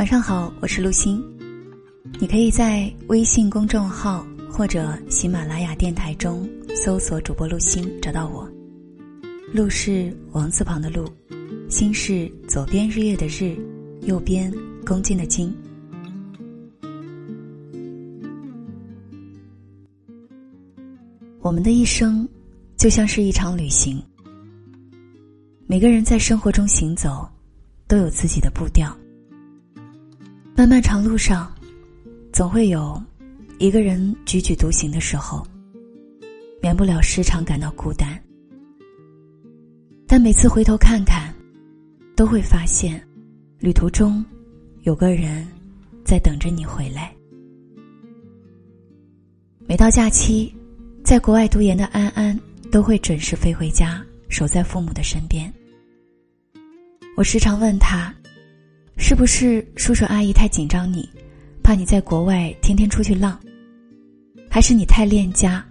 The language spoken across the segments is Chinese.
晚上好，我是陆欣。你可以在微信公众号或者喜马拉雅电台中搜索主播陆欣，找到我。陆是王字旁的陆，心是左边日月的日，右边恭敬的敬。我们的一生就像是一场旅行，每个人在生活中行走，都有自己的步调。漫漫长路上，总会有一个人踽踽独行的时候，免不了时常感到孤单。但每次回头看看，都会发现，旅途中有个人在等着你回来。每到假期。在国外读研的安安都会准时飞回家，守在父母的身边。我时常问他，是不是叔叔阿姨太紧张你，怕你在国外天天出去浪，还是你太恋家，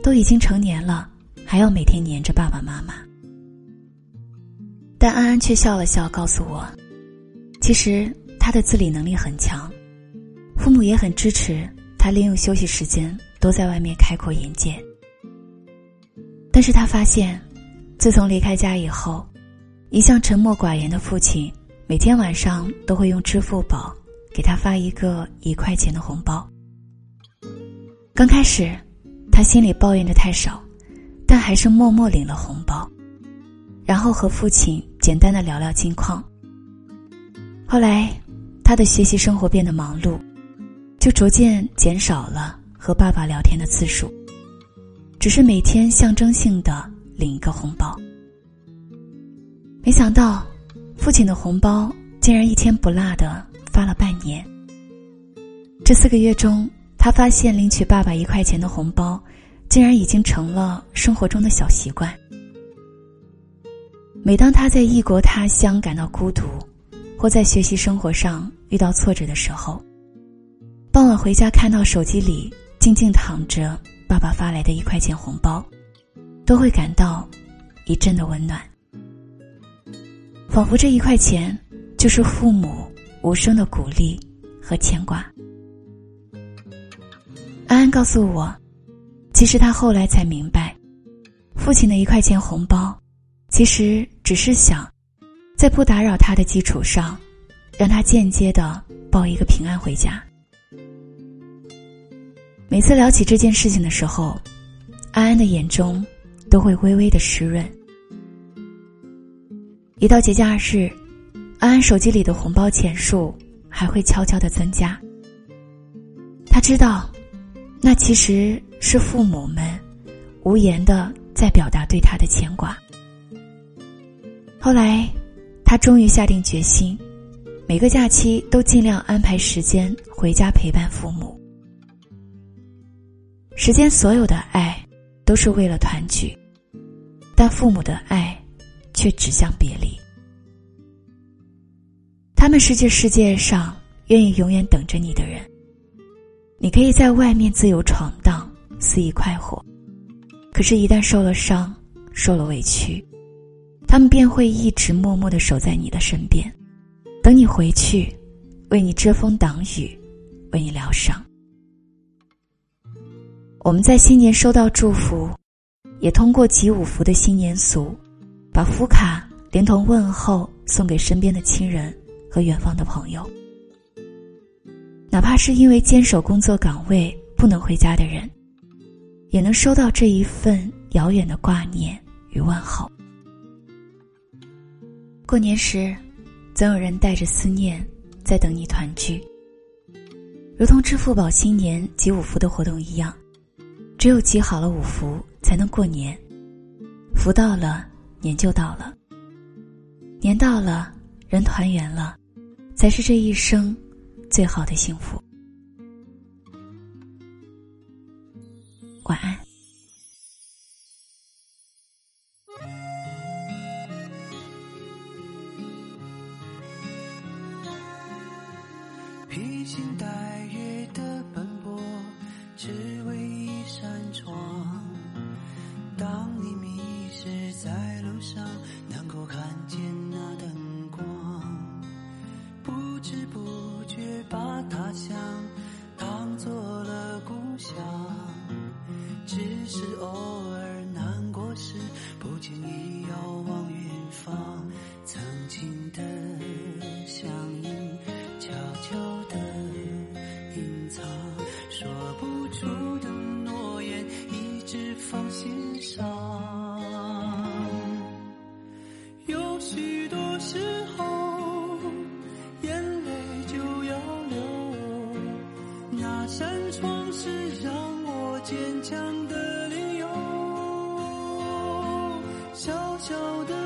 都已经成年了，还要每天黏着爸爸妈妈？但安安却笑了笑，告诉我，其实他的自理能力很强，父母也很支持他利用休息时间。都在外面开阔眼界，但是他发现，自从离开家以后，一向沉默寡言的父亲，每天晚上都会用支付宝给他发一个一块钱的红包。刚开始，他心里抱怨的太少，但还是默默领了红包，然后和父亲简单的聊聊近况。后来，他的学习生活变得忙碌，就逐渐减少了。和爸爸聊天的次数，只是每天象征性的领一个红包。没想到，父亲的红包竟然一天不落的发了半年。这四个月中，他发现领取爸爸一块钱的红包，竟然已经成了生活中的小习惯。每当他在异国他乡感到孤独，或在学习生活上遇到挫折的时候，傍晚回家看到手机里。静静躺着，爸爸发来的一块钱红包，都会感到一阵的温暖，仿佛这一块钱就是父母无声的鼓励和牵挂。安安告诉我，其实他后来才明白，父亲的一块钱红包，其实只是想，在不打扰他的基础上，让他间接的抱一个平安回家。每次聊起这件事情的时候，安安的眼中都会微微的湿润。一到节假日，安安手机里的红包钱数还会悄悄的增加。他知道，那其实是父母们无言的在表达对他的牵挂。后来，他终于下定决心，每个假期都尽量安排时间回家陪伴父母。世间所有的爱，都是为了团聚，但父母的爱，却指向别离。他们是这世界上愿意永远等着你的人。你可以在外面自由闯荡，肆意快活，可是，一旦受了伤，受了委屈，他们便会一直默默的守在你的身边，等你回去，为你遮风挡雨，为你疗伤。我们在新年收到祝福，也通过集五福的新年俗，把福卡连同问候送给身边的亲人和远方的朋友。哪怕是因为坚守工作岗位不能回家的人，也能收到这一份遥远的挂念与问候。过年时，总有人带着思念在等你团聚，如同支付宝新年集五福的活动一样。只有集好了五福，才能过年。福到了，年就到了。年到了，人团圆了，才是这一生最好的幸福。晚安。披星戴月放心上有许多时候眼泪就要流那扇窗是让我坚强的理由。小小的